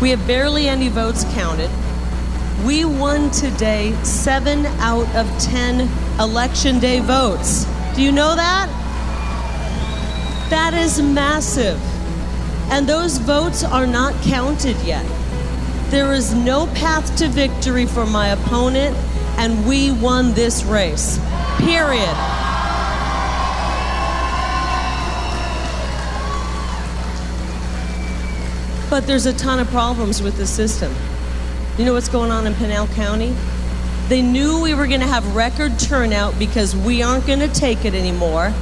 We have barely any votes counted. We won today seven out of 10 election day votes. Do you know that? That is massive. And those votes are not counted yet. There is no path to victory for my opponent, and we won this race. Period. But there's a ton of problems with the system. You know what's going on in Pinal County? They knew we were going to have record turnout because we aren't going to take it anymore.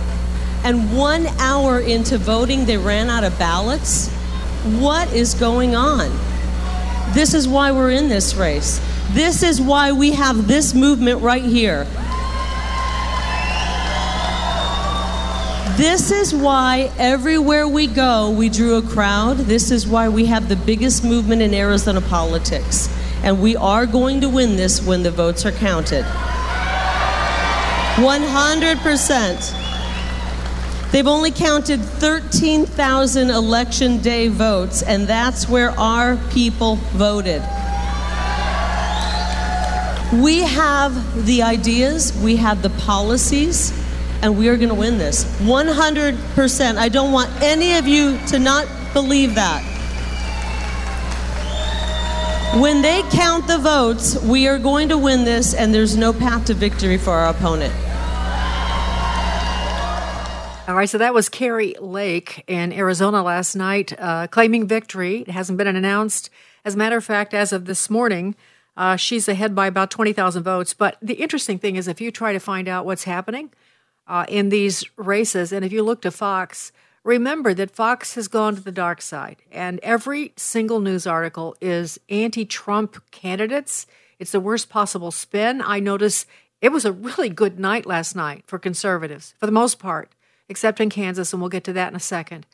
And one hour into voting, they ran out of ballots. What is going on? This is why we're in this race. This is why we have this movement right here. This is why everywhere we go, we drew a crowd. This is why we have the biggest movement in Arizona politics. And we are going to win this when the votes are counted. 100%. They've only counted 13,000 election day votes, and that's where our people voted. We have the ideas, we have the policies, and we are going to win this 100%. I don't want any of you to not believe that. When they count the votes, we are going to win this, and there's no path to victory for our opponent. All right, so that was Kari Lake in Arizona last night, uh, claiming victory. It hasn't been announced. As a matter of fact, as of this morning, uh, she's ahead by about 20,000 votes. But the interesting thing is, if you try to find out what's happening, uh, in these races. And if you look to Fox, remember that Fox has gone to the dark side, and every single news article is anti Trump candidates. It's the worst possible spin. I notice it was a really good night last night for conservatives, for the most part, except in Kansas, and we'll get to that in a second.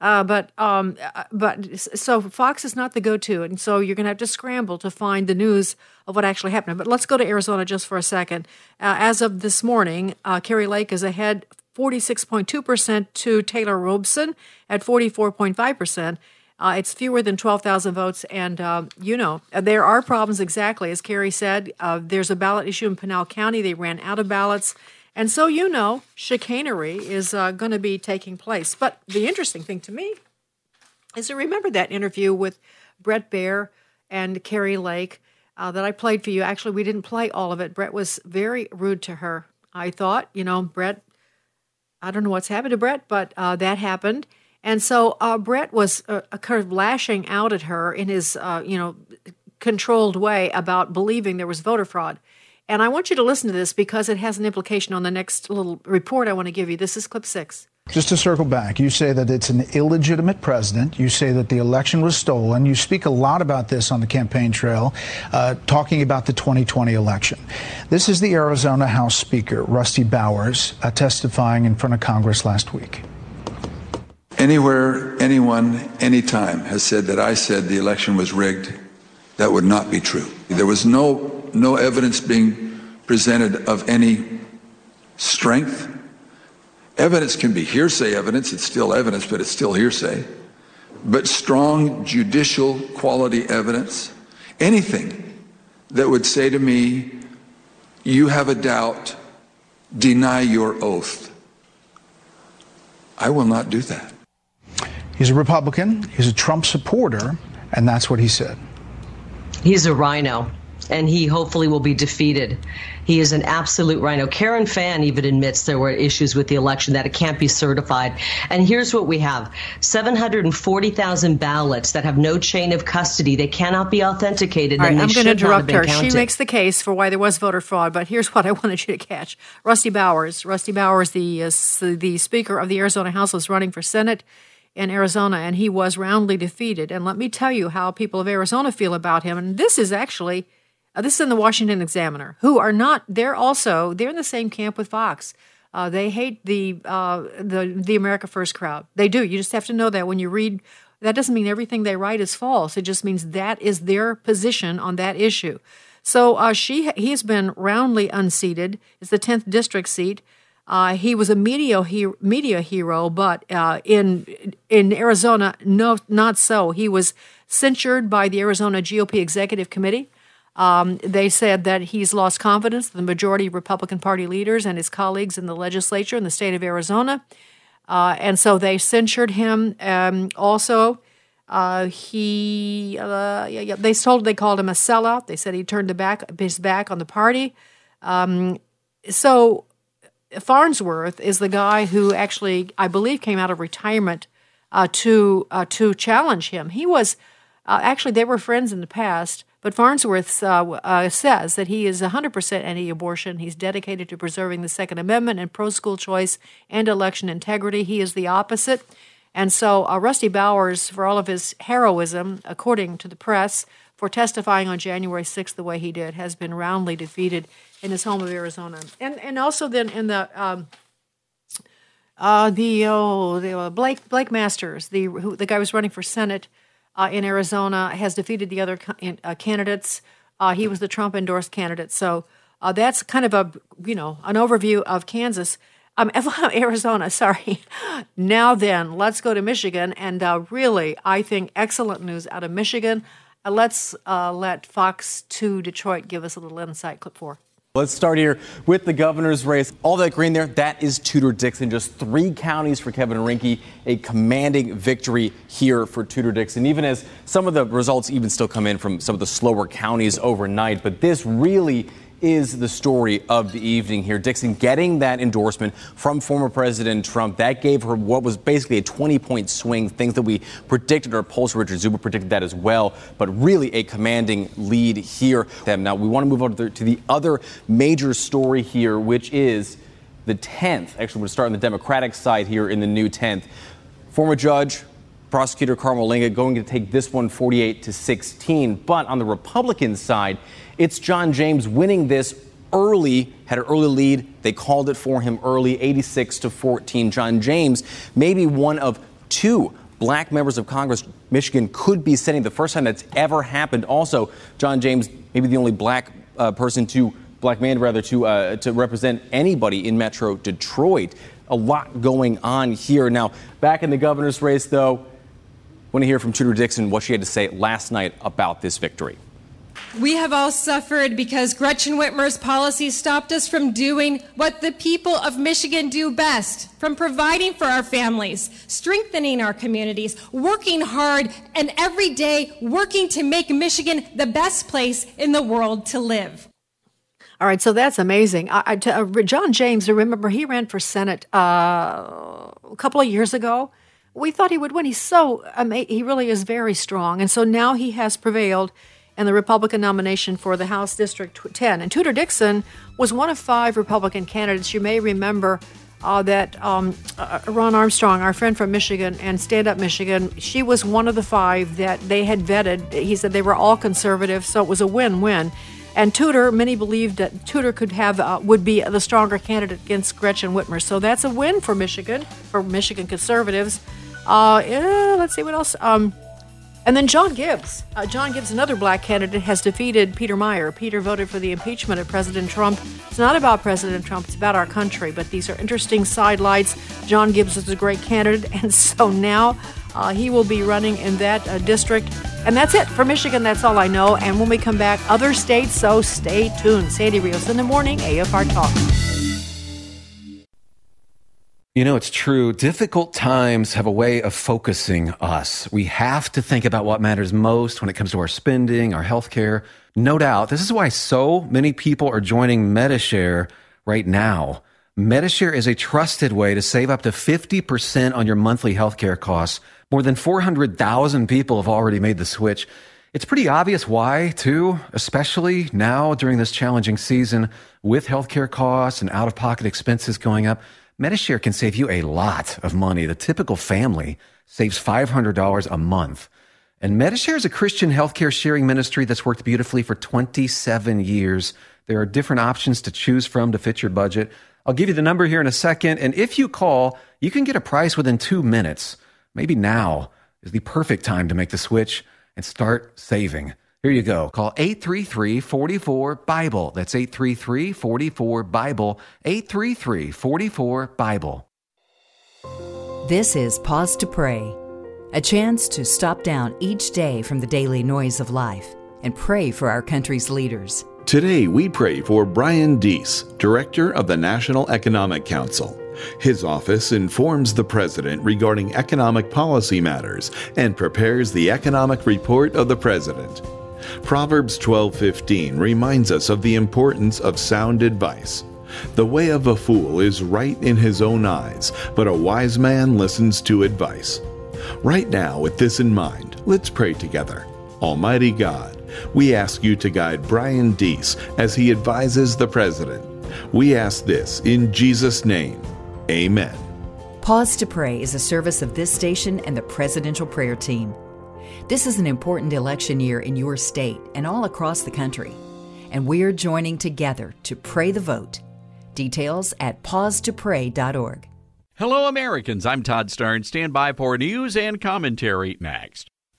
Uh, but um, but so Fox is not the go-to, and so you're going to have to scramble to find the news of what actually happened. But let's go to Arizona just for a second. Uh, as of this morning, uh, Lake is ahead 46.2 percent to Taylor Robson at 44.5 percent. Uh, it's fewer than 12,000 votes, and uh, you know there are problems. Exactly as Kari said, uh, there's a ballot issue in Pinal County. They ran out of ballots. And so, you know, chicanery is uh, going to be taking place. But the interesting thing to me is to remember that interview with Bret Baier and Kari Lake uh, that I played for you. Actually, we didn't play all of it. Bret was very rude to her. I thought, you know, Bret, I don't know what's happened to Bret, but uh, that happened. And so uh, Bret was uh, kind of lashing out at her in his, uh, you know, controlled way about believing there was voter fraud. And I want you to listen to this because it has an implication on the next little report I want to give you. This is clip six. Just to circle back, you say that it's an illegitimate president. You say that the election was stolen. You speak a lot about this on the campaign trail, uh, talking about the 2020 election. This is the Arizona House Speaker, Rusty Bowers, uh, testifying in front of Congress last week. Anywhere, anyone, anytime has said that I said the election was rigged, that would not be true. There was no, no evidence being presented of any strength. Evidence can be hearsay evidence, it's still evidence, but it's still hearsay. But strong judicial quality evidence, anything that would say to me, you have a doubt, deny your oath. I will not do that. He's a Republican, he's a Trump supporter, and that's what he said. He's a rhino. And he hopefully will be defeated. He is an absolute rhino. Karen Fann even admits there were issues with the election, that it can't be certified. And here's what we have 740,000 ballots that have no chain of custody. They cannot be authenticated. All right, and I'm going to interrupt her. Counted. She makes the case for why there was voter fraud, but here's what I wanted you to catch. Rusty Bowers, Rusty Bowers, the, uh, the Speaker of the Arizona House, was running for Senate in Arizona, and he was roundly defeated. And let me tell you how people of Arizona feel about him. And this is actually uh, this is in the Washington Examiner, who are not. They're also they're in the same camp with Fox. Uh, they hate the uh, the the America First crowd. They do. You just have to know that when you read. That doesn't mean everything they write is false. It just means that is their position on that issue. So uh, she he has been roundly unseated. It's the tenth district seat. Uh, he was a media media hero, but uh, in in Arizona, no, not so. He was censured by the Arizona GOP Executive Committee. Um, they said that he's lost confidence in the majority of Republican Party leaders and his colleagues in the legislature in the state of Arizona, uh, and so they censured him. Um, also, uh, he uh, yeah, yeah, they told they called him a sellout. They said he turned back his back on the party. Um, so Farnsworth is the guy who actually, I believe, came out of retirement uh, to uh, to challenge him. He was uh, actually they were friends in the past, but Farnsworth uh, uh, says that he is 100% anti-abortion. He's dedicated to preserving the Second Amendment and pro-school choice and election integrity. He is the opposite. And so uh, Rusty Bowers, for all of his heroism, according to the press, for testifying on January 6th the way he did, has been roundly defeated in his home of Arizona, and and also then in the um, uh, the oh the uh, Blake Blake Masters, the who, the guy was running for Senate uh, in Arizona, has defeated the other uh, candidates. Uh, he was the Trump endorsed candidate, so uh, that's kind of a you know an overview of Kansas. Um, Arizona, sorry. Now then, let's go to Michigan, and really, I think excellent news out of Michigan. let's let Fox Two Detroit give us a little insight. Clip four. Let's start here with the governor's race. All that green there, that is Tudor Dixon. Just three counties for Kevin Rinke. A commanding victory here for Tudor Dixon, even as some of the results even still come in from some of the slower counties overnight. But this really is the story of the evening here. Dixon getting that endorsement from former President Trump. That gave her what was basically a 20 point swing, things that we predicted. Our pollster Richard Czuba predicted that as well, but really a commanding lead here. Now, we want to move on to the, to the other major story here, which is the 10th. Actually, we're going to start on the Democratic side here in the new 10th. Former judge, prosecutor Carl Marlinga going to take this one 48 to 16. But on the Republican side, it's John James winning this early, had an early lead. They called it for him early, 86 to 14. John James, maybe one of two black members of Congress Michigan could be sending the first time that's ever happened. Also, John James, maybe the only black uh, person to black man rather to uh, to represent anybody in Metro Detroit. A lot going on here now. Back in the governor's race, though, want to hear from Tudor Dixon what she had to say last night about this victory. We have all suffered because Gretchen Whitmer's policies stopped us from doing what the people of Michigan do best from providing for our families, strengthening our communities, working hard, and every day working to make Michigan the best place in the world to live. All right, so that's amazing. I, I, uh, John James, remember, he ran for Senate uh, a couple of years ago. We thought he would win. He's so, he really is very strong. And so now he has prevailed and the Republican nomination for the House District 10. And Tudor Dixon was one of five Republican candidates. You may remember uh, that um, uh, Ron Armstrong, our friend from Michigan and Stand Up Michigan, she was one of the five that they had vetted. He said they were all conservative, so it was a win-win. And Tudor, many believed that Tudor could have uh, would be the stronger candidate against Gretchen Whitmer. So that's a win for Michigan, for Michigan conservatives. Uh, yeah, let's see what else. Um, and then John Gibbs. Uh, John Gibbs, another black candidate, has defeated Peter Meijer. Peter voted for the impeachment of President Trump. It's not about President Trump, it's about our country. But these are interesting sidelights. John Gibbs is a great candidate, and so now uh, he will be running in that uh, district. And that's it for Michigan. That's all I know. And when we come back, other states, so stay tuned. Sandy Rios in the morning, AFR Talk. You know, it's true. Difficult times have a way of focusing us. We have to think about what matters most when it comes to our spending, our healthcare. No doubt. This is why so many people are joining Medi-Share right now. Medi-Share is a trusted way to save up to 50% on your monthly healthcare costs. More than 400,000 people have already made the switch. It's pretty obvious why, too, especially now during this challenging season with healthcare costs and out of pocket expenses going up. Medi-Share can save you a lot of money. The typical family saves $500 a month. And Medi-Share is a Christian healthcare sharing ministry that's worked beautifully for 27 years. There are different options to choose from to fit your budget. I'll give you the number here in a second. And if you call, you can get a price within two minutes. Maybe now is the perfect time to make the switch and start saving. Here you go. Call 833 44 Bible. That's 833 44 Bible. 833 44 Bible. This is Pause to Pray, a chance to stop down each day from the daily noise of life and pray for our country's leaders. Today, we pray for Brian Deese, Director of the National Economic Council. His office informs the President regarding economic policy matters and prepares the economic report of the President. Proverbs 12:15 reminds us of the importance of sound advice. The way of a fool is right in his own eyes, but a wise man listens to advice. Right now, with this in mind, let's pray together. Almighty God, we ask you to guide Brian Deese as he advises the President. We ask this in Jesus' name. Amen. Pause to Pray is a service of this station and the Presidential Prayer Team. This is an important election year in your state and all across the country, and we're joining together to pray the vote. Details at pausetopray.org. Hello, Americans. I'm Todd Starnes. Stand by for news and commentary next.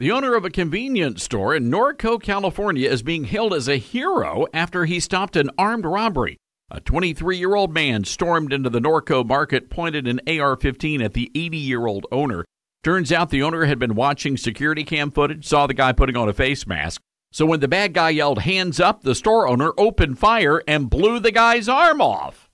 The owner of a convenience store in Norco, California is being hailed as a hero after he stopped an armed robbery. A 23 year old man stormed into the Norco market, pointed an AR 15 at the 80 year old owner. Turns out the owner had been watching security cam footage, saw the guy putting on a face mask. So when the bad guy yelled, hands up, the store owner opened fire and blew the guy's arm off.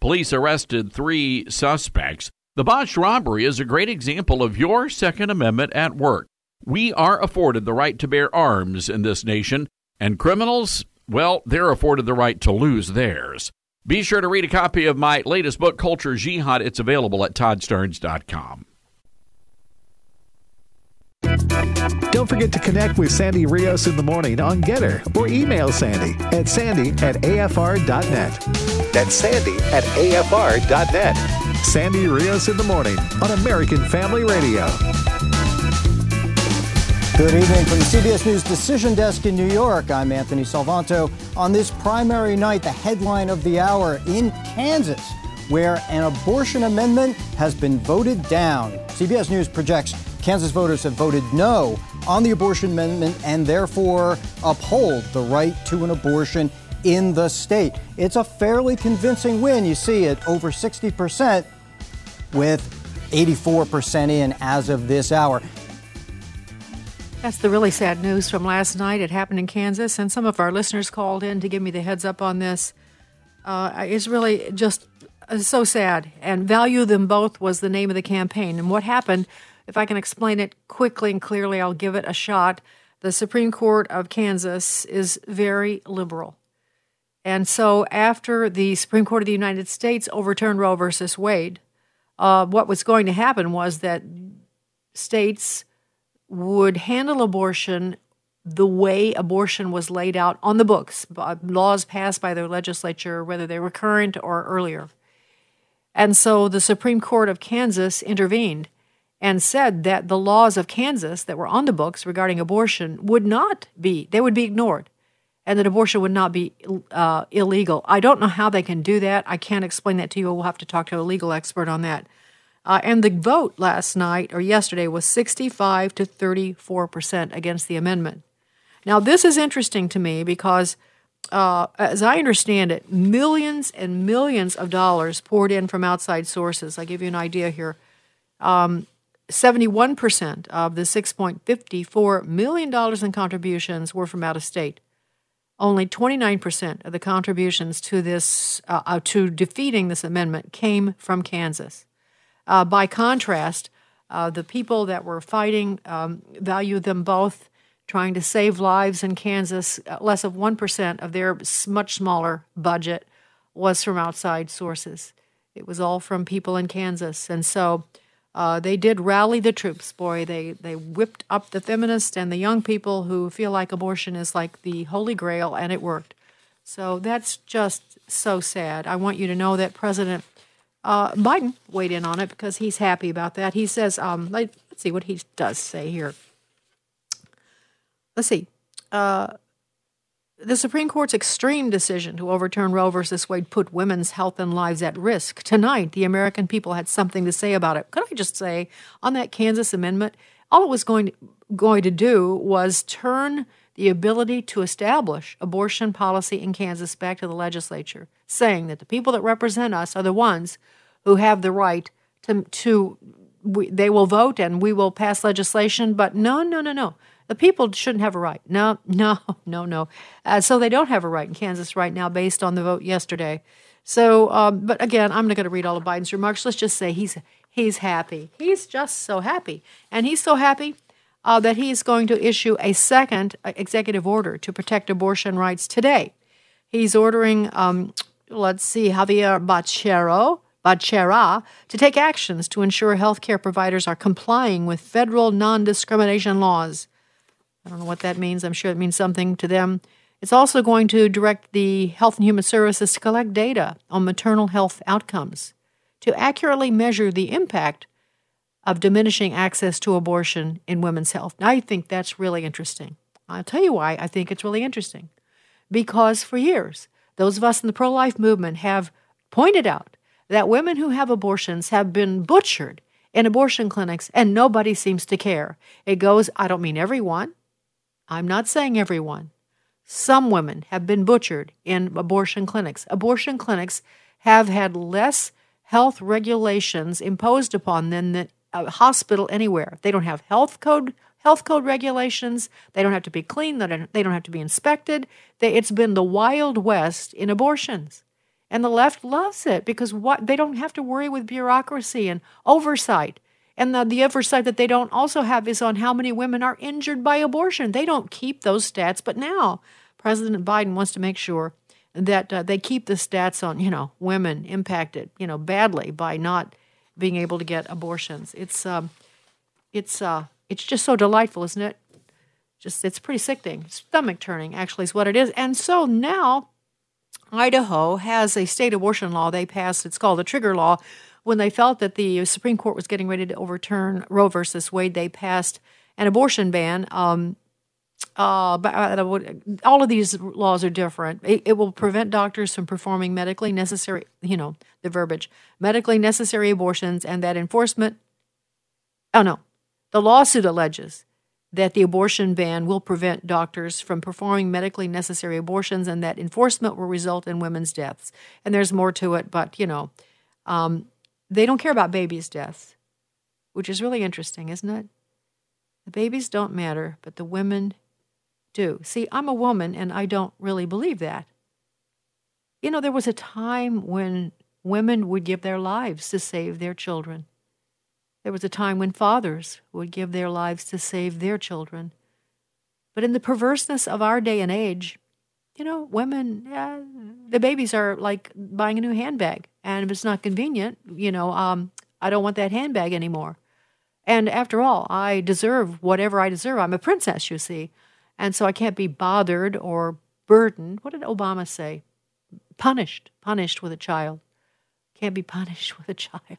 Police arrested three suspects. The botched robbery is a great example of your Second Amendment at work. We are afforded the right to bear arms in this nation, and criminals, well, they're afforded the right to lose theirs. Be sure to read a copy of my latest book, Culture Jihad. It's available at toddstarnes.com. Don't forget to connect with Sandy Rios in the morning on GETTR or email Sandy at sandy at afr.net. That's sandy at afr.net. Sandy Rios in the morning on American Family Radio. Good evening from the CBS News Decision Desk in New York. I'm Anthony Salvanto. On this primary night, the headline of the hour in Kansas, where an abortion amendment has been voted down. CBS News projects Kansas voters have voted no on the abortion amendment and therefore uphold the right to an abortion in the state. It's a fairly convincing win. You see it over 60% with 84% in as of this hour. That's the really sad news from last night. It happened in Kansas, and some of our listeners called in to give me the heads up on this. Uh, it's really just uh, so sad. And Value Them Both was the name of the campaign. And what happened, if I can explain it quickly and clearly, I'll give it a shot. The Supreme Court of Kansas is very liberal. And so, after the Supreme Court of the United States overturned Roe versus Wade, uh, what was going to happen was that states would handle abortion the way abortion was laid out on the books, laws passed by their legislature, whether they were current or earlier. And so the Supreme Court of Kansas intervened and said that the laws of Kansas that were on the books regarding abortion would not be, they would be ignored, and that abortion would not be uh, illegal. I don't know how they can do that. I can't explain that to you. We'll have to talk to a legal expert on that. Uh, and the vote last night or yesterday was 65 to 34 percent against the amendment. Now, this is interesting to me because, uh, as I understand it, millions and millions of dollars poured in from outside sources. I give you an idea here. Um, 71% of the $6.54 million in contributions were from out of state. Only 29% of the contributions to this uh, uh, to defeating this amendment came from Kansas. Uh, by contrast, uh, the people that were fighting um, value them both, trying to save lives in Kansas. Uh, less of 1% of their much smaller budget was from outside sources. It was all from people in Kansas. And so uh, they did rally the troops, boy. They, they whipped up the feminists and the young people who feel like abortion is like the holy grail, and it worked. So that's just so sad. I want you to know that President uh, Biden weighed in on it because he's happy about that. He says, um, let, us see what he does say here. Let's see. Uh, the Supreme Court's extreme decision to overturn Roe v. Wade put women's health and lives at risk. Tonight, the American people had something to say about it. Could I just say, on that Kansas amendment, all it was going to, going to do was turn the ability to establish abortion policy in Kansas back to the legislature, saying that the people that represent us are the ones who have the right to, to we, they will vote and we will pass legislation. But no, no, no, no. The people shouldn't have a right. No, no, no, no. Uh, so they don't have a right in Kansas right now based on the vote yesterday. So, um, but again, I'm not going to read all of Biden's remarks. Let's just say he's he's happy. He's just so happy, and he's so happy uh, that is going to issue a second uh, executive order to protect abortion rights today. He's ordering, um, let's see, Javier Bachero. Becerra to take actions to ensure healthcare providers are complying with federal non discrimination laws. I don't know what that means. I'm sure it means something to them. It's also going to direct the Health and Human Services to collect data on maternal health outcomes to accurately measure the impact of diminishing access to abortion in women's health. I think that's really interesting. I'll tell you why I think it's really interesting. Because for years, those of us in the pro life movement have pointed out that women who have abortions have been butchered in abortion clinics and nobody seems to care. It goes, I don't mean everyone, I'm not saying everyone. Some women have been butchered in abortion clinics. Abortion clinics have had less health regulations imposed upon them than a hospital anywhere. They don't have health code health code regulations. They don't have to be clean. They don't, they don't have to be inspected. They, it's been the wild west in abortions. And the left loves it because what they don't have to worry with bureaucracy and oversight. And the, the oversight that they don't also have is on how many women are injured by abortion. They don't keep those stats, but now President Biden wants to make sure that uh, they keep the stats on, you know, women impacted, you know, badly by not being able to get abortions. It's um, it's uh, it's just so delightful, isn't it? Just it's pretty sickening, stomach turning, actually, is what it is. And so now, Idaho has a state abortion law they passed. It's called the Trigger Law, when they felt that the Supreme Court was getting ready to overturn Roe versus Wade, they passed an abortion ban. Um, uh, uh all of these laws are different. It, it, will prevent doctors from performing medically necessary, you know, the verbiage, medically necessary abortions, and that enforcement. Oh no, the lawsuit alleges that the abortion ban will prevent doctors from performing medically necessary abortions, and that enforcement will result in women's deaths. And there's more to it, but you know, um, they don't care about babies' deaths, which is really interesting, isn't it? The babies don't matter, but the women do. See, I'm a woman and I don't really believe that. You know, there was a time when women would give their lives to save their children. There was a time when fathers would give their lives to save their children. But in the perverseness of our day and age, you know, women, yeah, the babies are like buying a new handbag. And if it's not convenient, you know, um, I don't want that handbag anymore. And after all, I deserve whatever I deserve. I'm a princess, you see. And so I can't be bothered or burdened. What did Obama say? Punished, punished with a child. Can't be punished with a child.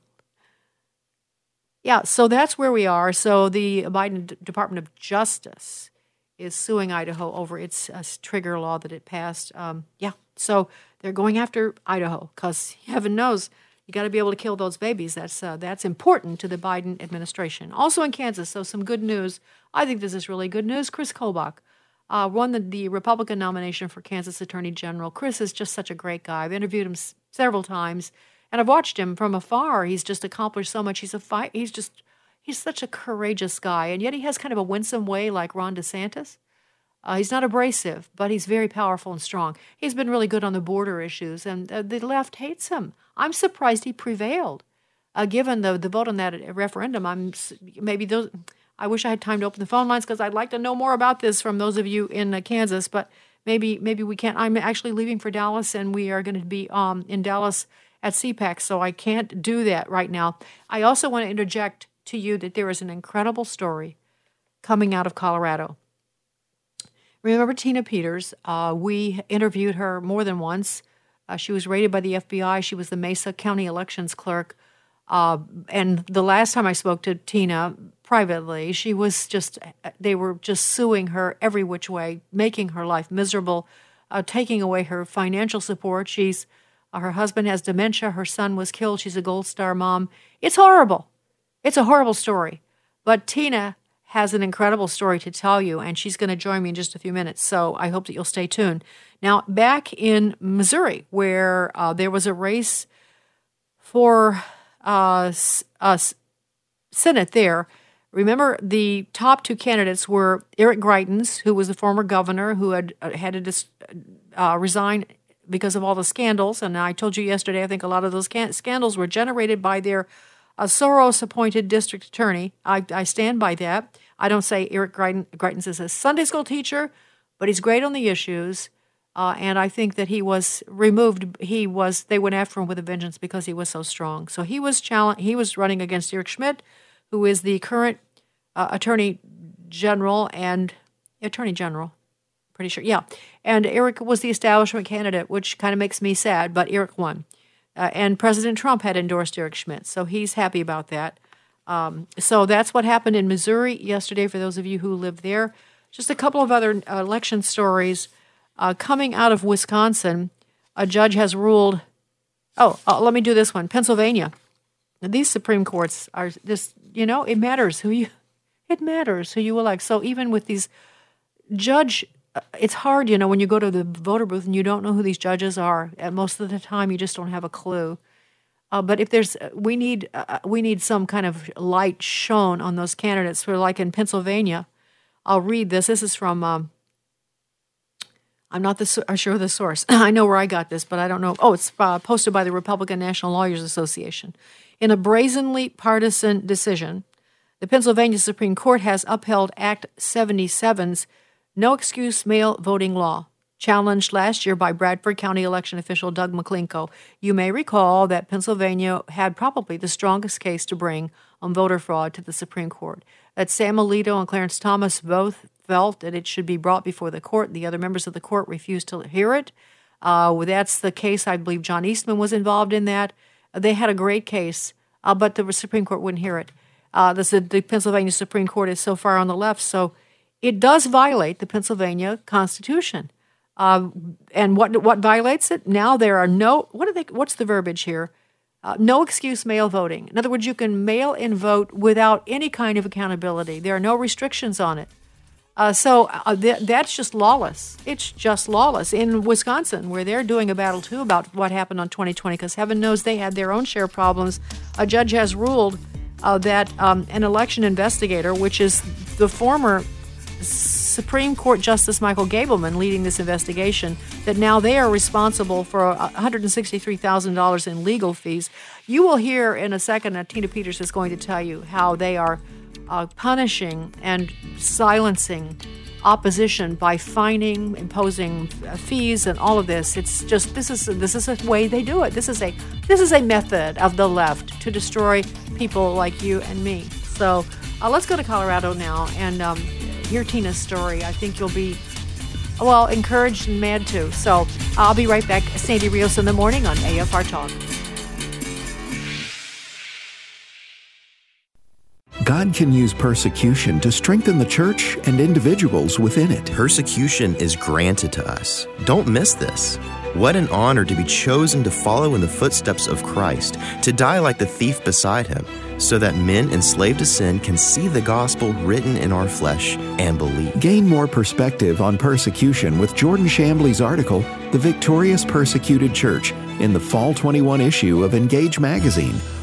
yeah, so that's where we are. So the Biden D- Department of Justice is suing Idaho over its uh, trigger law that it passed. Um, yeah, so they're going after Idaho because heaven knows you got to be able to kill those babies. That's uh, that's important to the Biden administration. Also in Kansas, so some good news. I think this is really good news. Chris Kobach uh, won the, the Republican nomination for Kansas Attorney General. Chris is just such a great guy. I've interviewed him s- several times, and I've watched him from afar. He's just accomplished so much. He's a. He's just he's such a courageous guy, and yet he has kind of a winsome way, like Ron DeSantis. Uh, he's not abrasive, but he's very powerful and strong. He's been really good on the border issues, and uh, the left hates him. I'm surprised he prevailed, uh, given the the vote on that referendum. I'm maybe those. I wish I had time to open the phone lines because I'd like to know more about this from those of you in uh, Kansas, but maybe maybe we can't. I'm actually leaving for Dallas, and we are going to be um, in Dallas at CPAC, so I can't do that right now. I also want to interject to you that there is an incredible story coming out of Colorado. Remember Tina Peters? Uh, we interviewed her more than once. Uh, she was raided by the FBI. She was the Mesa County elections clerk. Uh, and the last time I spoke to Tina privately, she was just, they were just suing her every which way, making her life miserable, uh, taking away her financial support. She's, uh, her husband has dementia. Her son was killed. She's a Gold Star mom. It's horrible. It's a horrible story. But Tina has an incredible story to tell you, and she's going to join me in just a few minutes. So I hope that you'll stay tuned. Now, back in Missouri, where uh, there was a race for uh, uh, Senate there, remember the top two candidates were Eric Greitens, who was the former governor who had uh, had to dis- uh, resign because of all the scandals. And I told you yesterday, I think a lot of those can- scandals were generated by their a Soros appointed district attorney. I, I, stand by that. I don't say Eric Greitens, Greitens is a Sunday school teacher, but he's great on the issues. Uh, and I think that he was removed. He was. They went after him with a vengeance because he was so strong. So he was challenge. He was running against Eric Schmitt, who is the current uh, attorney general and attorney general. Pretty sure, yeah. And Eric was the establishment candidate, which kind of makes me sad. But Eric won. Uh, and President Trump had endorsed Eric Schmitt, so he's happy about that. Um, so that's what happened in Missouri yesterday for those of you who live there. Just a couple of other uh, election stories. Uh, coming out of Wisconsin, a judge has ruled. Oh, uh, let me do this one. Pennsylvania. These Supreme Courts are just, you know, it matters who you, it matters who you elect. So even with these judge it's hard, you know, when you go to the voter booth and you don't know who these judges are. And most of the time, you just don't have a clue. Uh, but if there's, we need, uh, we need some kind of light shown on those candidates. For like in Pennsylvania, I'll read this. This is from. Um, I'm not the, uh, sure of the source. I know where I got this, but I don't know. Oh, it's uh, posted by the Republican National Lawyers Association. In a brazenly partisan decision, the Pennsylvania Supreme Court has upheld Act 77's no excuse mail voting law, challenged last year by Bradford County election official Doug McClinko. You may recall that Pennsylvania had probably the strongest case to bring on voter fraud to the Supreme Court. That Sam Alito and Clarence Thomas both felt that it should be brought before the court. The other members of the court refused to hear it. Uh, that's the case. I believe John Eastman was involved in that. They had a great case, uh, but the Supreme Court wouldn't hear it. Uh, the, the Pennsylvania Supreme Court is so far on the left, so it does violate the Pennsylvania Constitution. Uh, and what what violates it? Now there are no what are they? What's the verbiage here? Uh, no excuse mail voting. In other words, you can mail in vote without any kind of accountability. There are no restrictions on it. Uh, so uh, th- that's just lawless. It's just lawless. In Wisconsin, where they're doing a battle too about what happened on 2020, because heaven knows they had their own share of problems, a judge has ruled uh, that um, an election investigator, which is the former Supreme Court Justice Michael Gableman leading this investigation that now they are responsible for $163,000 in legal fees. You will hear in a second that Tina Peters is going to tell you how they are uh, punishing and silencing opposition by fining, imposing fees, and all of this. It's just this is this is a way they do it. This is a this is a method of the left to destroy people like you and me. So uh, let's go to Colorado now and um, hear Tina's story. I think you'll be, well, encouraged and mad too. So I'll be right back. Sandy Rios in the morning on AFR Talk. God can use persecution to strengthen the church and individuals within it. Persecution is granted to us. Don't miss this. What an honor to be chosen to follow in the footsteps of Christ, to die like the thief beside him, so that men enslaved to sin can see the gospel written in our flesh and believe. Gain more perspective on persecution with Jordan Shambly's article, The Victorious Persecuted Church, in the Fall 21 issue of Engage Magazine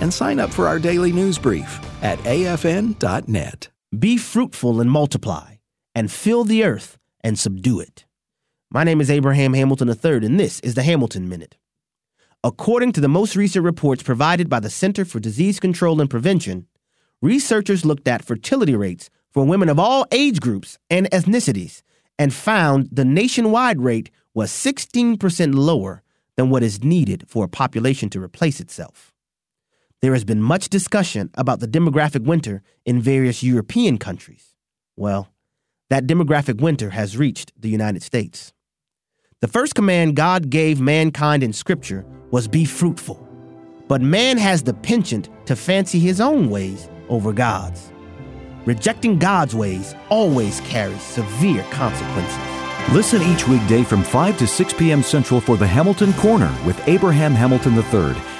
and sign up for our daily news brief at afn.net. Be fruitful and multiply, and fill the earth and subdue it. My name is Abraham Hamilton III, and this is the Hamilton Minute. According to the most recent reports provided by the Center for Disease Control and Prevention, researchers looked at fertility rates for women of all age groups and ethnicities and found the nationwide rate was 16% lower than what is needed for a population to replace itself. There has been much discussion about the demographic winter in various European countries. Well, that demographic winter has reached the United States. The first command God gave mankind in Scripture was be fruitful. But man has the penchant to fancy his own ways over God's. Rejecting God's ways always carries severe consequences. Listen each weekday from 5 to 6 p.m. Central for the Hamilton Corner with Abraham Hamilton III,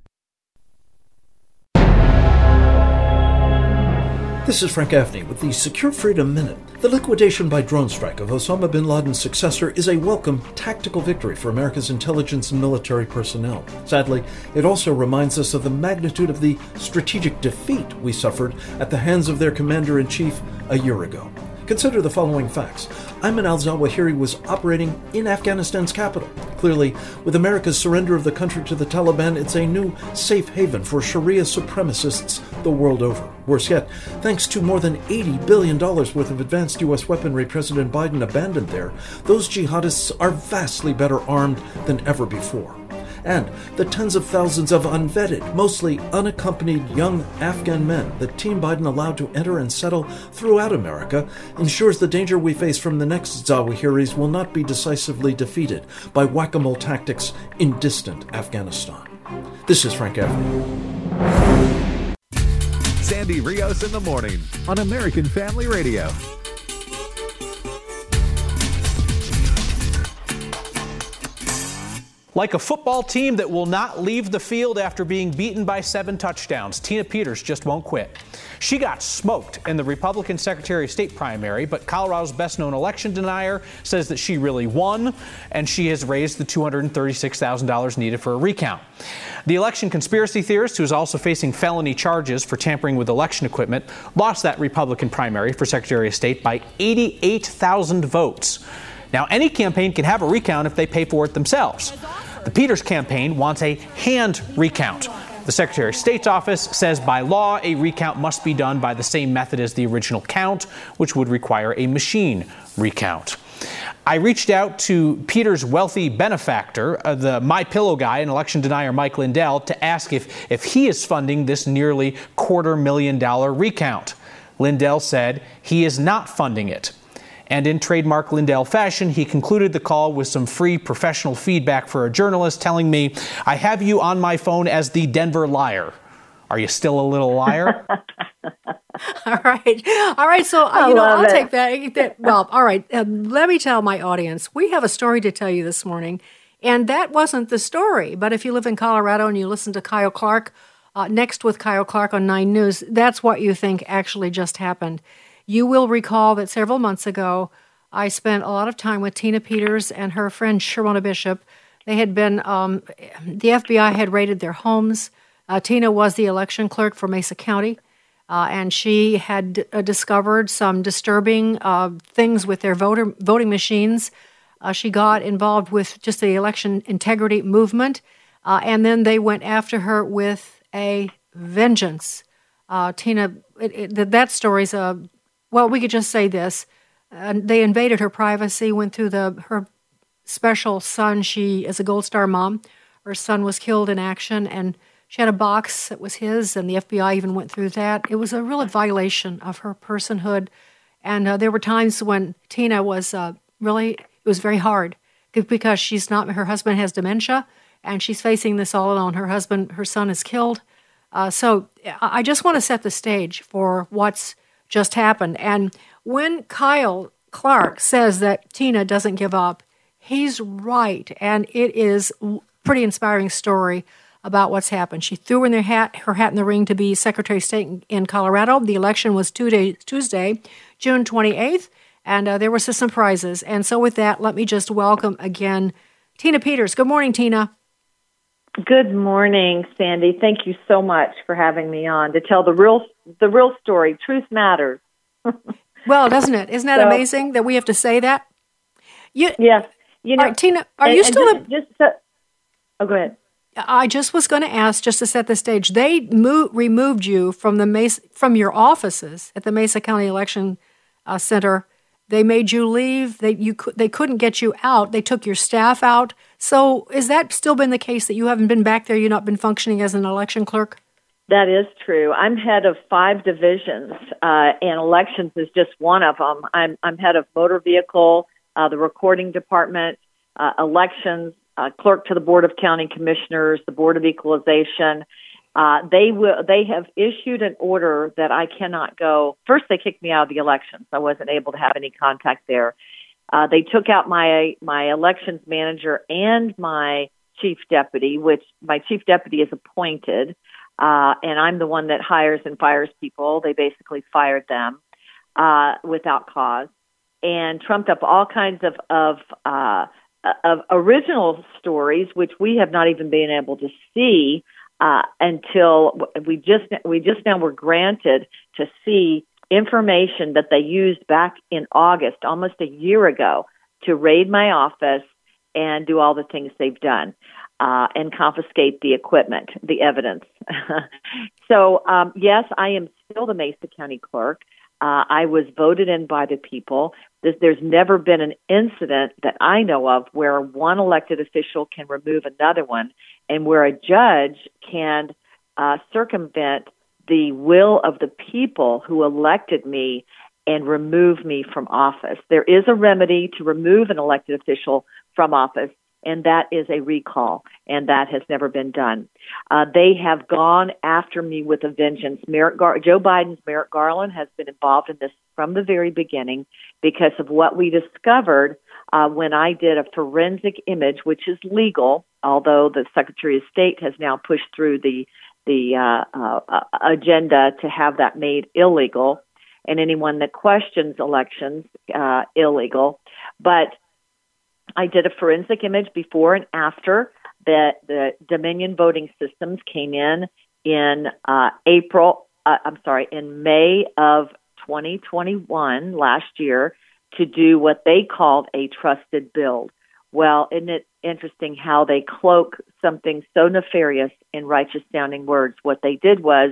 This is Frank Gaffney with the Secure Freedom Minute. The liquidation by drone strike of Osama bin Laden's successor is a welcome tactical victory for America's intelligence and military personnel. Sadly, it also reminds us of the magnitude of the strategic defeat we suffered at the hands of their commander in chief a year ago. Consider the following facts. Ayman al Zawahiri was operating in Afghanistan's capital. Clearly, with America's surrender of the country to the Taliban, it's a new safe haven for Sharia supremacists the world over. Worse yet, thanks to more than $80 billion worth of advanced U.S. weaponry President Biden abandoned there, those jihadists are vastly better armed than ever before and the tens of thousands of unvetted, mostly unaccompanied young Afghan men that Team Biden allowed to enter and settle throughout America ensures the danger we face from the next Zawahiris will not be decisively defeated by whack a mole tactics in distant Afghanistan. This is Frank Gaffney. Sandy Rios in the morning on American Family Radio. Like a football team that will not leave the field after being beaten by seven touchdowns, Tina Peters just won't quit. She got smoked in the Republican Secretary of State primary, but Colorado's best known election denier says that she really won, and she has raised the $236,000 needed for a recount. The election conspiracy theorist, who is also facing felony charges for tampering with election equipment, lost that Republican primary for Secretary of State by 88,000 votes. Now, any campaign can have a recount if they pay for it themselves. The Peters campaign wants a hand recount. The Secretary of State's office says by law, a recount must be done by the same method as the original count, which would require a machine recount. I reached out to Peter's wealthy benefactor, uh, the My Pillow guy and election denier Mike Lindell, to ask if, if he is funding this nearly quarter million dollar recount. Lindell said he is not funding it. And in trademark Lindell fashion, he concluded the call with some free professional feedback for a journalist telling me, I have you on my phone as the Denver liar. Are you still a little liar? all right. All right. So, uh, you know, I'll it. take that, that. Well, all right. Um, let me tell my audience we have a story to tell you this morning. And that wasn't the story. But if you live in Colorado and you listen to Kyle Clark, uh, next with Kyle Clark on Nine News, that's what you think actually just happened. You will recall that several months ago, I spent a lot of time with Tina Peters and her friend Sherronna Bishop. They had been, um, the FBI had raided their homes. Uh, Tina was the election clerk for Mesa County, uh, and she had uh, discovered some disturbing uh, things with their voter voting machines. Uh, she got involved with just the election integrity movement, and then they went after her with a vengeance. Tina, it, it, that story's a well, we could just say this. Uh, they invaded her privacy, went through the her special son. She is a Gold Star mom. Her son was killed in action, and she had a box that was his, and the FBI even went through that. It was a real violation of her personhood. And uh, there were times when Tina was uh, really, it was very hard because she's not, her husband has dementia, and she's facing this all alone. Her husband, her son is killed. Uh, so I just want to set the stage for what's just happened. And when Kyle Clark says that Tina doesn't give up, he's right. And it is a pretty inspiring story about what's happened. She threw in her hat, her hat in the ring to be Secretary of State in Colorado. The election was Tuesday, Tuesday June 28th, and uh, there were some surprises. And so, with that, let me just welcome again Tina Peters. Good morning, Tina. Good morning, Sandy. Thank you so much for having me on to tell the real the real story. Truth matters. well, doesn't it? Isn't that so, amazing that we have to say that? You, yes. You know, right, Tina, are and, you still just, a, just uh, oh, go ahead. I just was going to ask, just to set the stage. They removed you from the Mesa, from your offices at the Mesa County Election uh, Center they made you leave. They you they couldn't get you out. They took your staff out. So is that still been the case that you haven't been back there? You've not been functioning as an election clerk. That is true. I'm head of five divisions, uh, and elections is just one of them. I'm I'm head of motor vehicle, uh, the recording department, uh, elections, uh, clerk to the board of county commissioners, the board of equalization, uh, they will. They have issued an order that I cannot go. First, they kicked me out of the elections. I wasn't able to have any contact there. Uh, they took out my my elections manager and my chief deputy, which my chief deputy is appointed, uh, and I'm the one that hires and fires people. They basically fired them uh, without cause, and trumped up all kinds of of uh, of original stories, which we have not even been able to see uh, until we just we just now were granted to see information that they used back in August, almost a year ago, to raid my office and do all the things they've done. Uh, and confiscate the equipment, the evidence. so, um, yes, I am still the Mesa County clerk. Uh, I was voted in by the people. There's, never been an incident that I know of where one elected official can remove another one and where a judge can uh, circumvent the will of the people who elected me and remove me from office. There is a remedy to remove an elected official from office, and that is a recall, and that has never been done. Uh, they have gone after me with a vengeance. Merrick Gar- Joe Biden's Merrick Garland has been involved in this from the very beginning because of what we discovered uh, when I did a forensic image, which is legal, although the Secretary of State has now pushed through the the uh, uh, uh, agenda to have that made illegal, and anyone that questions elections uh, illegal. But I did a forensic image before and after that the Dominion voting systems came in in uh, April. Uh, I'm sorry, in May of 2021 last year to do what they called a trusted build. Well, isn't it interesting how they cloak something so nefarious in righteous sounding words? What they did was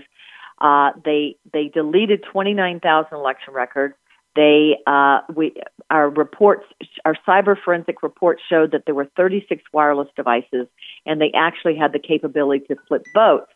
uh, they they deleted 29,000 election records. They uh, we our reports our cyber forensic reports showed that there were 36 wireless devices, and they actually had the capability to flip votes.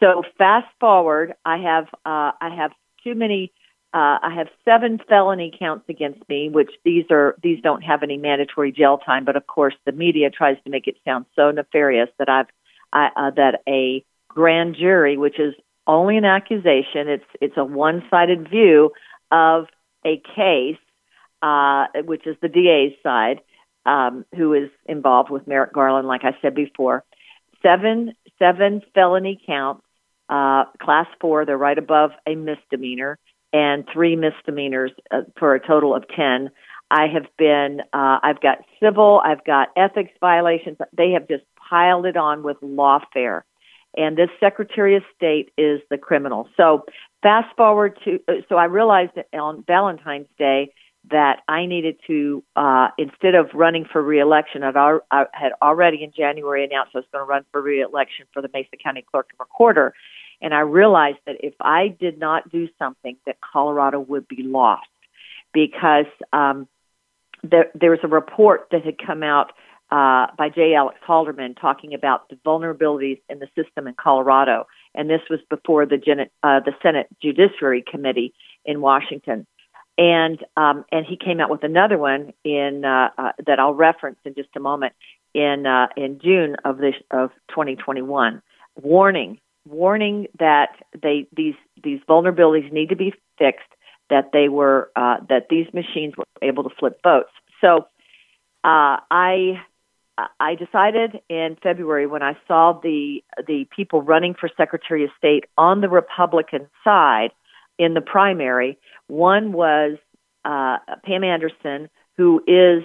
So fast forward, I have uh, I have too many. Uh, I have seven felony counts against me, which these are these don't have any mandatory jail time. But of course, the media tries to make it sound so nefarious that I've I, uh, that a grand jury, which is only an accusation, it's it's a one-sided view of a case, uh, which is the DA's side, um, who is involved with Merrick Garland, like I said before. Seven seven felony counts, uh, class four, they're right above a misdemeanor, and three misdemeanors uh, for a total of ten. I have been, uh, I've got civil, I've got ethics violations. They have just piled it on with lawfare. And this Secretary of State is the criminal. So fast forward to, uh, so I realized on Valentine's Day that I needed to, uh, instead of running for reelection, I'd al- I had already in January announced I was going to run for reelection for the Mesa County Clerk and Recorder. And I realized that if I did not do something, that Colorado would be lost because um, there, there was a report that had come out uh, by J. Alex Halderman talking about the vulnerabilities in the system in Colorado, and this was before the, Gen- uh, the Senate Judiciary Committee in Washington. And um, and he came out with another one in uh, uh, that I'll reference in just a moment in uh, in June of this of 2021, warning warning that they these these vulnerabilities need to be fixed, that they were uh, that these machines were able to flip votes. So uh, I I decided in February when I saw the the people running for Secretary of State on the Republican side in the primary. One was uh, Pam Anderson, who is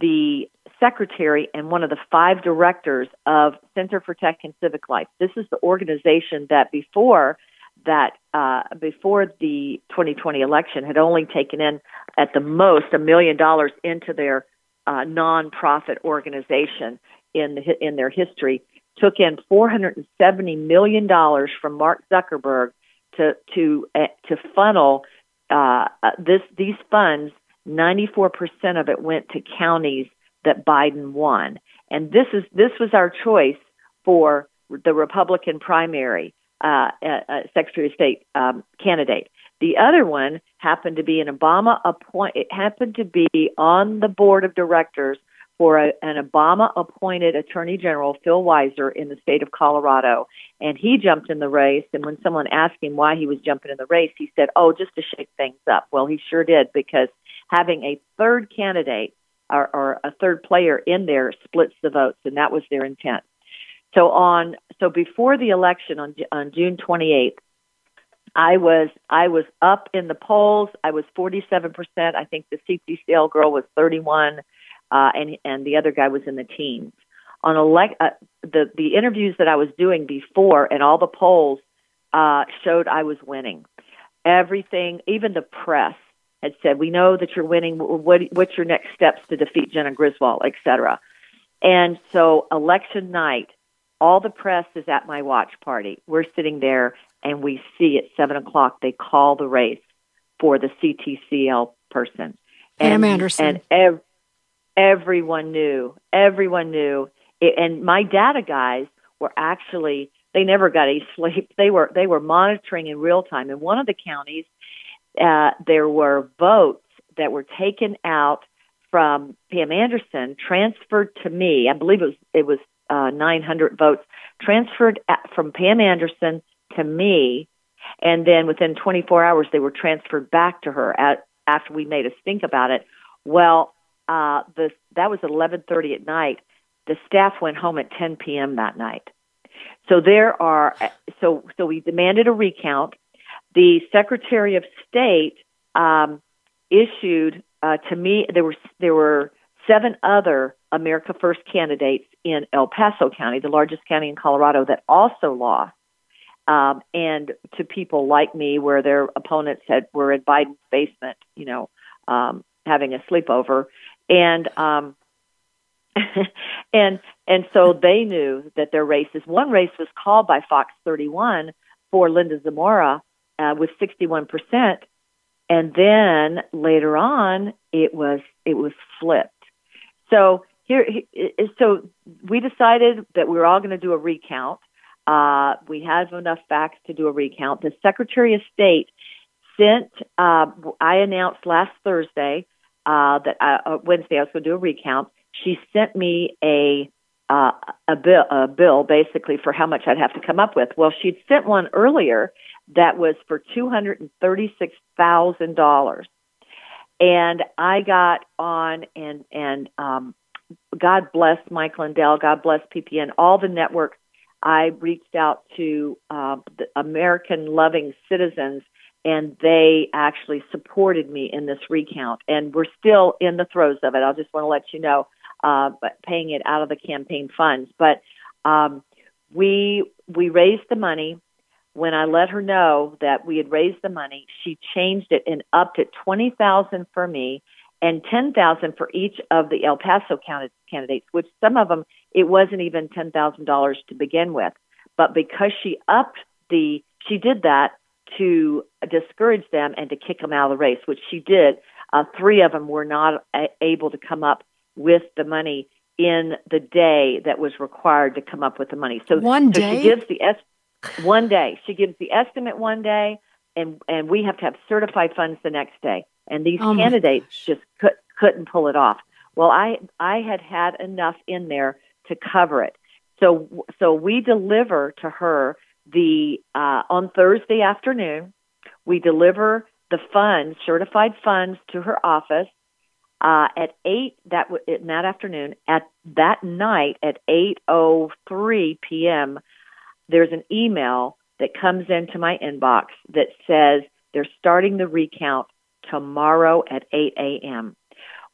the secretary and one of the five directors of Center for Tech and Civic Life. This is the organization that before that uh, before the 2020 election had only taken in at the most a million dollars into their uh, nonprofit organization in the, in their history took in 470 million dollars from Mark Zuckerberg to to uh, to funnel uh, uh this these funds. 94% of it went to counties that Biden won, and this is this was our choice for the Republican primary uh, uh, Secretary of State um, candidate. The other one happened to be an Obama appoint. It happened to be on the board of directors for a, an Obama appointed Attorney General, Phil Weiser, in the state of Colorado. And he jumped in the race. And when someone asked him why he was jumping in the race, he said, Oh, just to shake things up. Well, he sure did because having a third candidate or, or a third player in there splits the votes, and that was their intent. So on so before the election on on June 28th, I was I was up in the polls. I was 47 percent. I think the CTCL girl was 31, uh, and and the other guy was in the teens. On elect uh, the the interviews that I was doing before, and all the polls uh, showed I was winning. Everything, even the press had said, "We know that you're winning. What, what's your next steps to defeat Jena Griswold, et cetera?" And so, election night, all the press is at my watch party. We're sitting there and we see at seven o'clock they call the race for the CTCL person. And, Anderson. And ev- everyone knew. Everyone knew. It, and my data guys were actually they never got any sleep. They were they were monitoring in real time. In one of the counties, uh, there were votes that were taken out from Pam Anderson, transferred to me. I believe it was it was uh, 900 votes transferred at, from Pam Anderson to me, and then within 24 hours they were transferred back to her at, after we made a stink about it. Well, uh, the that was 11:30 at night. The staff went home at 10 p.m. that night. So there are so so we demanded a recount. The Secretary of State um, issued uh, to me there were there were seven other America First candidates in El Paso County, the largest county in Colorado, that also lost um, and to people like me, where their opponents had were in Biden's basement, you know, um, having a sleepover, and um, and and so they knew that their races. One race was called by Fox 31 for Linda Zamora uh, with 61 percent, and then later on it was it was flipped. So here, so we decided that we were all going to do a recount. Uh, we have enough facts to do a recount. The Secretary of State sent. Uh, I announced last Thursday uh, that I, uh, Wednesday I was going to do a recount. She sent me a uh, a bill, a bill basically for how much I'd have to come up with. Well, she'd sent one earlier that was for two hundred and I got on and and um, God bless Mike Lindell, God bless PPN, all the networks. I reached out to uh, the American loving citizens and they actually supported me in this recount. And we're still in the throes of it. I just want to let you know, uh, but paying it out of the campaign funds. But um, we we raised the money. When I let her know that we had raised the money, she changed it and upped it twenty thousand for me and ten thousand for each of the El Paso County candidates. Which some of them it wasn't even ten thousand dollars to begin with, but because she upped the she did that to discourage them and to kick them out of the race, which she did. Uh, three of them were not a- able to come up with the money in the day that was required to come up with the money. So one so day she gives the es- one day. She gives the estimate one day, and and we have to have certified funds the next day. And these Oh, candidates just could, couldn't pull it off. Well, I I had had enough in there to cover it. So so we deliver to her the uh, on Thursday afternoon. We deliver the funds, certified funds, to her office uh, at eight that w- in that afternoon. At that night at eight oh three p.m. There's an email that comes into my inbox that says they're starting the recount tomorrow at eight a.m.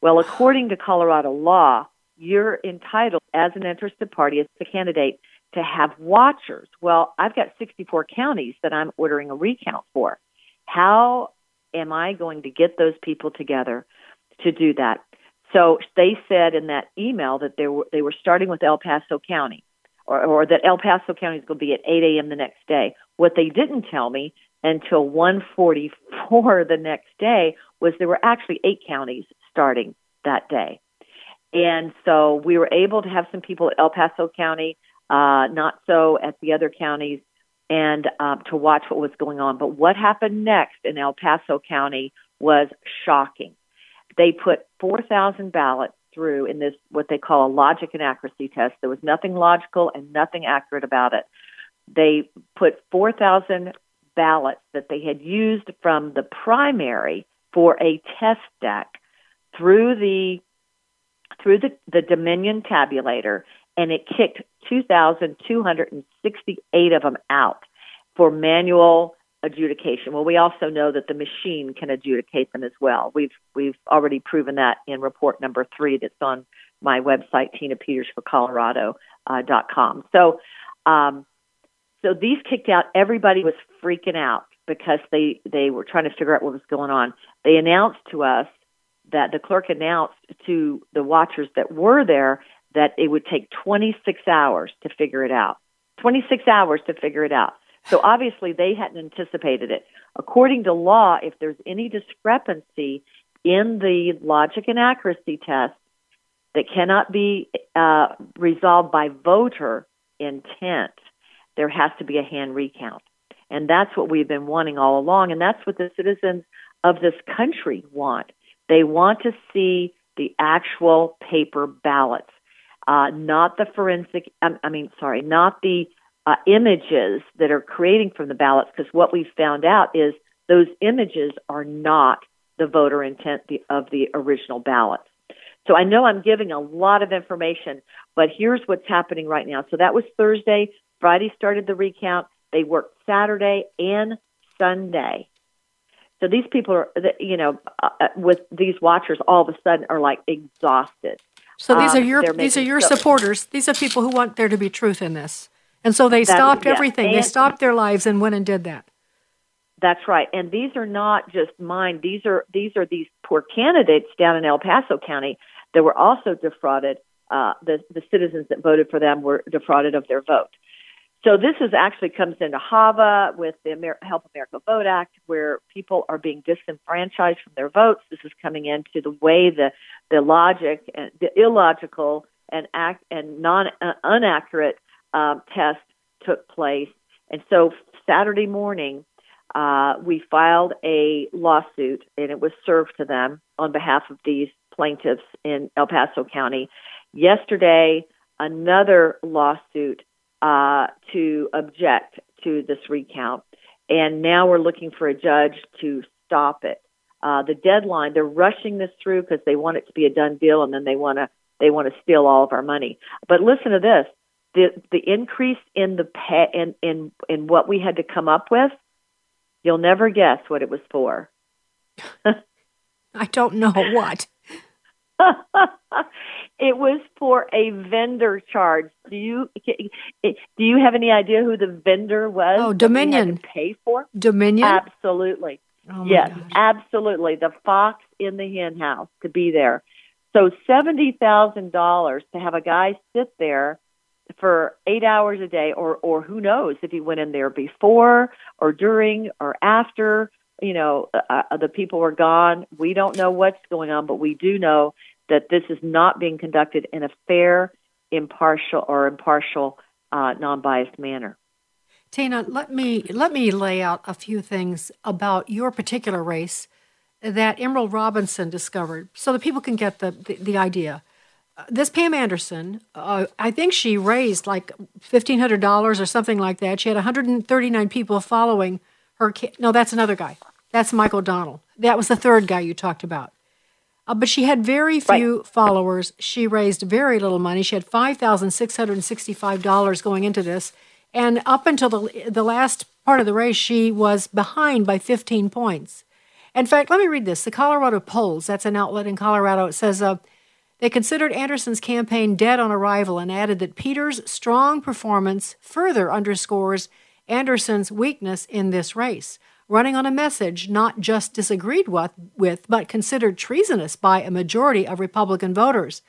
Well, according to Colorado law, you're entitled as an interested party, as a candidate, to have watchers. Well, I've got 64 counties that I'm ordering a recount for. How am I going to get those people together to do that? So they said in that email that they were they were starting with El Paso County, or, or that El Paso County is going to be at 8 a.m. the next day. What they didn't tell me until 1:44 the next day was there were actually eight counties starting that day, and so we were able to have some people at El Paso County, uh, not so at the other counties, and um, to watch what was going on. But what happened next in El Paso County was shocking. They put 4,000 ballots through in this, what they call a logic and accuracy test. There was nothing logical and nothing accurate about it. They put 4,000 ballots that they had used from the primary for a test deck through the through the, the Dominion tabulator, and it kicked 2,268 of them out for manual adjudication. Well, we also know that the machine can adjudicate them as well. We've we've already proven that in report number three that's on my website, Tina Peters for Colorado uh. So, um, so these kicked out. Everybody was freaking out because they they were trying to figure out what was going on. They announced to us that the clerk announced to the watchers that were there that it would take 26 hours to figure it out. 26 hours to figure it out. So obviously they hadn't anticipated it. According to law, if there's any discrepancy in the logic and accuracy test that cannot be uh, resolved by voter intent, there has to be a hand recount. And that's what we've been wanting all along. And that's what the citizens of this country want. They want to see the actual paper ballots, uh, not the forensic, um, I mean, sorry, not the uh, images that are creating from the ballots, because what we found out is those images are not the voter intent of the original ballots. So I know I'm giving a lot of information, but here's what's happening right now. So that was Thursday. Friday started the recount. They worked Saturday and Sunday. So these people are, you know, uh, with these watchers, all of a sudden are like exhausted. So these Um, are your they're these are your so- supporters. These are people who want there to be truth in this, and so they stopped yeah, everything. they stopped their lives and went and did that. That's right. And these are not just mine. These are these are these poor candidates down in El Paso County that were also defrauded. Uh, the the citizens that voted for them were defrauded of their vote. So this is actually comes into HAVA with the Amer- Help America Vote Act, where people are being disenfranchised from their votes. This is coming into the way the the logic and the illogical and act and non uh, inaccurate um, test took place. And so Saturday morning, uh, we filed a lawsuit, and it was served to them on behalf of these plaintiffs in El Paso County. Yesterday, another lawsuit uh, to object to this recount, and now we're looking for a judge to stop it. Uh, the deadline, they're rushing this through because they want it to be a done deal, and then they want to they want to steal all of our money. But listen to this: the the increase in the pay in in in what we had to come up with, you'll never guess what it was for. I don't know what. it was for a vendor charge. Do you do you have any idea who the vendor was? Oh, Dominion. pay for Dominion. Absolutely. Oh yes, gosh. absolutely. The fox in the hen house to be there. So seventy thousand dollars to have a guy sit there for eight hours a day, or or who knows if he went in there before or during or after. You know, uh, uh the people were gone. We don't know what's going on, but we do know that this is not being conducted in a fair, impartial, or impartial, uh, non-biased manner. Tina, let me let me lay out a few things about your particular race that Emerald Robinson discovered, so that people can get the the, the idea. This Pam Anderson, uh, I think she raised like fifteen hundred dollars or something like that. She had one hundred and thirty nine people following her. Ca- no, that's another guy. That's Michael Donald. That was the third guy you talked about. Uh, but she had very few right. followers. She raised very little money. She had five thousand six hundred and sixty-five dollars going into this, and up until the the last part of the race, she was behind by fifteen points. In fact, let me read this. The Colorado Pols, that's an outlet in Colorado, it says uh, they considered Anderson's campaign dead on arrival and added that Peters' strong performance further underscores Anderson's weakness in this race running on a message not just disagreed with, but considered treasonous by a majority of Republican voters.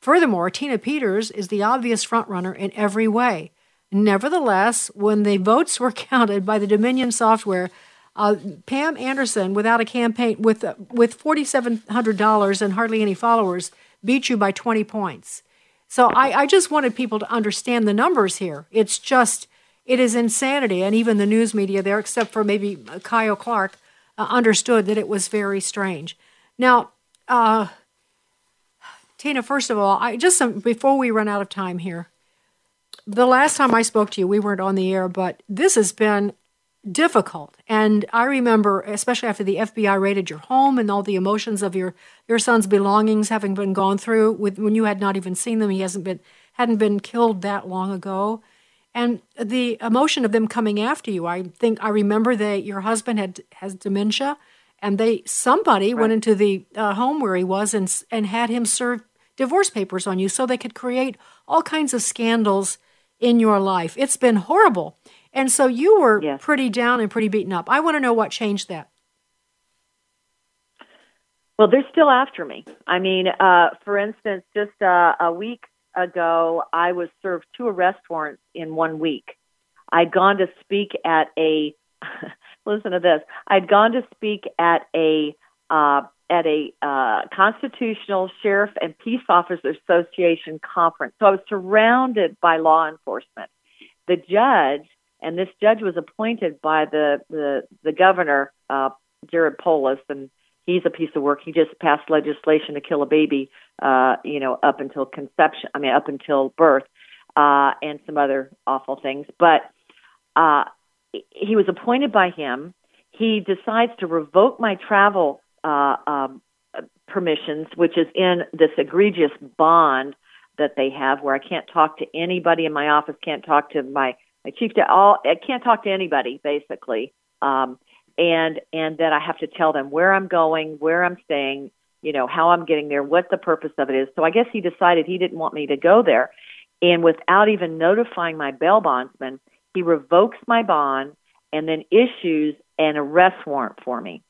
Furthermore, Tina Peters is the obvious frontrunner in every way. Nevertheless, when the votes were counted by the Dominion software, uh, Pam Anderson, without a campaign, with uh, with forty seven hundred dollars and hardly any followers, beat you by twenty points. So I, I just wanted people to understand the numbers here. It's just it is insanity. And even the news media there, except for maybe Kyle Clark, uh, understood that it was very strange. Now, uh, Tina, first of all, I just um, before we run out of time here, the last time I spoke to you, we weren't on the air, but this has been difficult. And I remember, especially after the FBI raided your home and all the emotions of your your son's belongings having been gone through with when you had not even seen them. He hasn't been hadn't been killed that long ago and the emotion of them coming after you. I think I remember that your husband had has dementia, and they somebody right. went into the uh, home where he was and and had him serve divorce papers on you, so they could create all kinds of scandals in your life. It's been horrible, and so you were yes. pretty down and pretty beaten up. I want to know what changed that. Well, they're still after me. I mean, uh, for instance, just uh, a week ago, I was served two arrest warrants in one week. I'd gone to speak at a listen to this. I'd gone to speak at a uh, at a uh, constitutional sheriff and peace officers association conference. So I was surrounded by law enforcement. The judge, and this judge was appointed by the the, the governor, uh, Jared Polis, and he's a piece of work. He just passed legislation to kill a baby, uh, you know, up until conception. I mean, up until birth, uh, and some other awful things. But uh, he was appointed by him. He decides to revoke my travel uh, um, permissions, which is in this egregious bond that they have, where I can't talk to anybody in my office, can't talk to my my chief, to all, I can't talk to anybody basically. Um, and and then I have to tell them where I'm going, where I'm staying, you know, how I'm getting there, what the purpose of it is. So I guess he decided he didn't want me to go there. And without even notifying my bail bondsman, he revokes my bond and then issues an arrest warrant for me.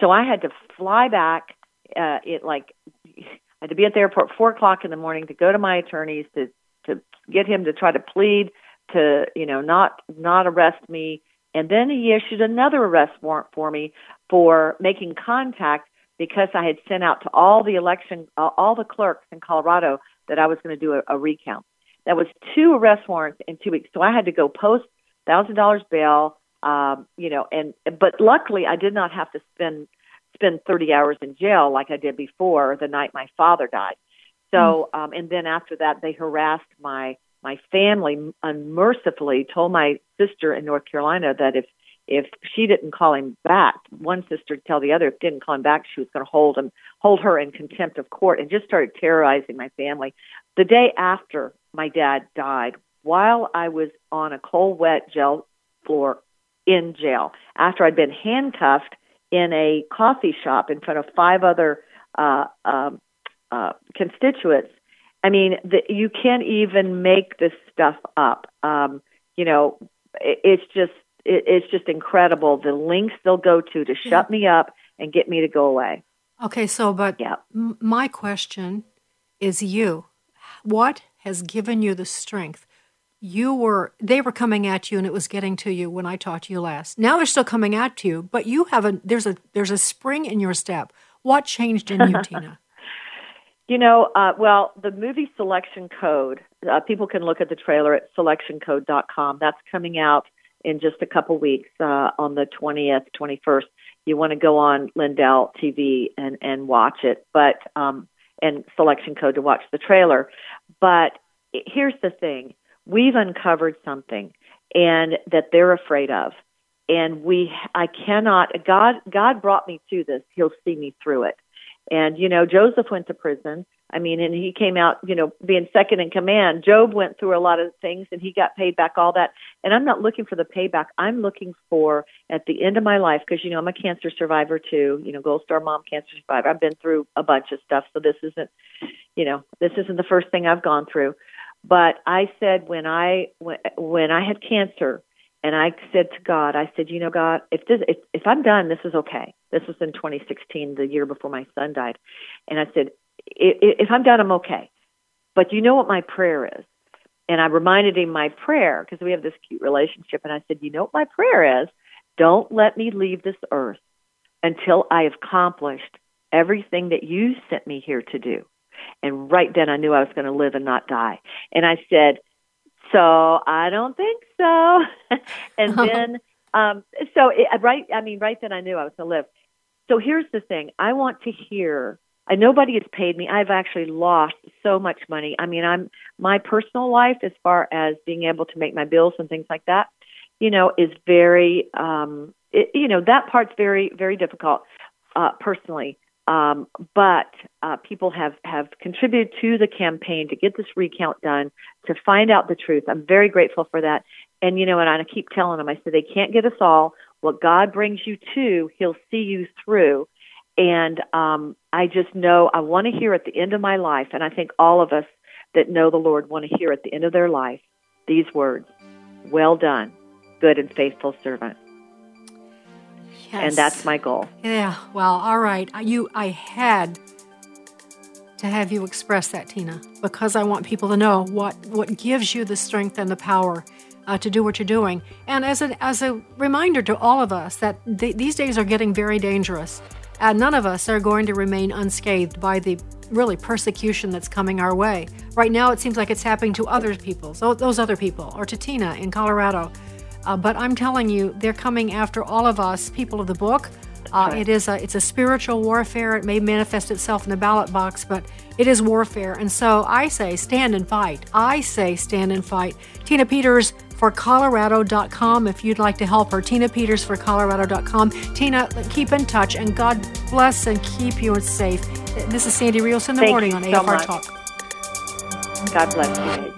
So I had to fly back. Uh, it like I had to be at the airport four o'clock in the morning to go to my attorneys to to get him to try to plead to you know not not arrest me, and then he issued another arrest warrant for me for making contact because I had sent out to all the election uh, all the clerks in Colorado that I was going to do a, a recount. That was two arrest warrants in two weeks, so I had to go post thousand dollars bail. Um, you know, and but luckily I did not have to spend spend 30 hours in jail like I did before the night my father died. So, um, and then after that, they harassed my my family unmercifully. Told my sister in North Carolina that if if she didn't call him back, one sister to tell the other if didn't call him back, she was going to hold him, hold her in contempt of court, and just started terrorizing my family. The day after my dad died, while I was on a cold, wet jail floor in jail, after I'd been handcuffed in a coffee shop in front of five other uh, um, uh, constituents. I mean, the, you can't even make this stuff up. Um, you know, it, it's just it, it's just incredible the links they'll go to to shut me up and get me to go away. Okay, so but yeah. m- my question is you. What has given you the strength? You were they were coming at you and it was getting to you when I talked to you last. Now they're still coming at you, but you have a there's a there's a spring in your step. What changed in you, Tina? You know, uh, well, the movie Selection Code, uh, people can look at the trailer at selectioncode.com. That's coming out in just a couple weeks uh, on the 20th, 21st. You want to go on Lindell TV and, and watch it, but um, and Selection Code to watch the trailer. But here's the thing we've uncovered something and that they're afraid of and we i cannot god god brought me to this he'll see me through it and, you know, Joseph went to prison. I mean, and he came out, you know, being second in command. Job went through a lot of things and he got paid back all that. And I'm not looking for the payback. I'm looking for at the end of my life, because, you know, I'm a cancer survivor too, you know, Gold Star Mom cancer survivor. I've been through a bunch of stuff. So this isn't, you know, this isn't the first thing I've gone through. But I said when I, when, when I had cancer, and I said to God, I said, you know, God, if this, if, if I'm done, this is okay. This was in 2016, the year before my son died, and I said, if I'm done, I'm okay. But you know what my prayer is? And I reminded him my prayer because we have this cute relationship, and I said, you know what my prayer is? Don't let me leave this earth until I have accomplished everything that you sent me here to do. And right then I knew I was going to live and not die. And I said, so I don't think so. and then, um, so it, right, I mean, right then I knew I was going to live. So here's the thing: I want to hear. I, nobody has paid me. I've actually lost so much money. I mean, I'm my personal life, as far as being able to make my bills and things like that, you know, is very, um, it, you know, that part's very, very difficult uh, personally. Um, but uh, people have, have contributed to the campaign to get this recount done, to find out the truth. I'm very grateful for that. And, you know, and I keep telling them, I said, they can't get us all. What God brings you to, He'll see you through. And um, I just know I want to hear at the end of my life, and I think all of us that know the Lord want to hear at the end of their life these words Well done, good and faithful servant. Yes. And that's my goal. Yeah. Well, all right. You, I had to have you express that, Tina, because I want people to know what what gives you the strength and the power uh, to do what you're doing. And as a as a reminder to all of us that th- these days are getting very dangerous. And none of us are going to remain unscathed by the really persecution that's coming our way. Right now, it seems like it's happening to other people, so those other people, or to Tina in Colorado. Uh, but I'm telling you, they're coming after all of us, people of the book. Uh, it is a it's a spiritual warfare. It may manifest itself in the ballot box, but it is warfare. And so I say, stand and fight. I say, stand and fight. Tina Peters for Colorado.com if you'd like to help her. Tina Peters for Colorado.com. Tina, keep in touch and God bless and keep you safe. This is Sandy Rios in the Thank morning on so AFR much. Talk. God bless you.